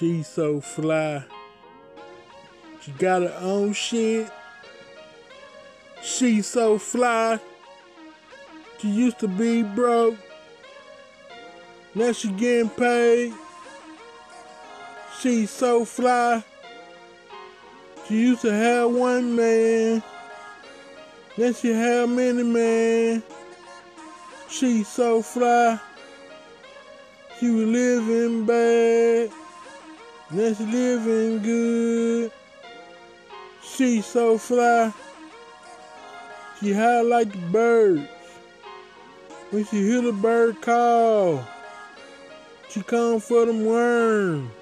She's so fly. She got her own shit. She's so fly. She used to be broke. Now she getting paid. She's so fly. She used to have one man. Now she have many men. She's so fly. She was living bad. She living good. She's so fly. She high like the birds. When she hear the bird call, she come for them worms.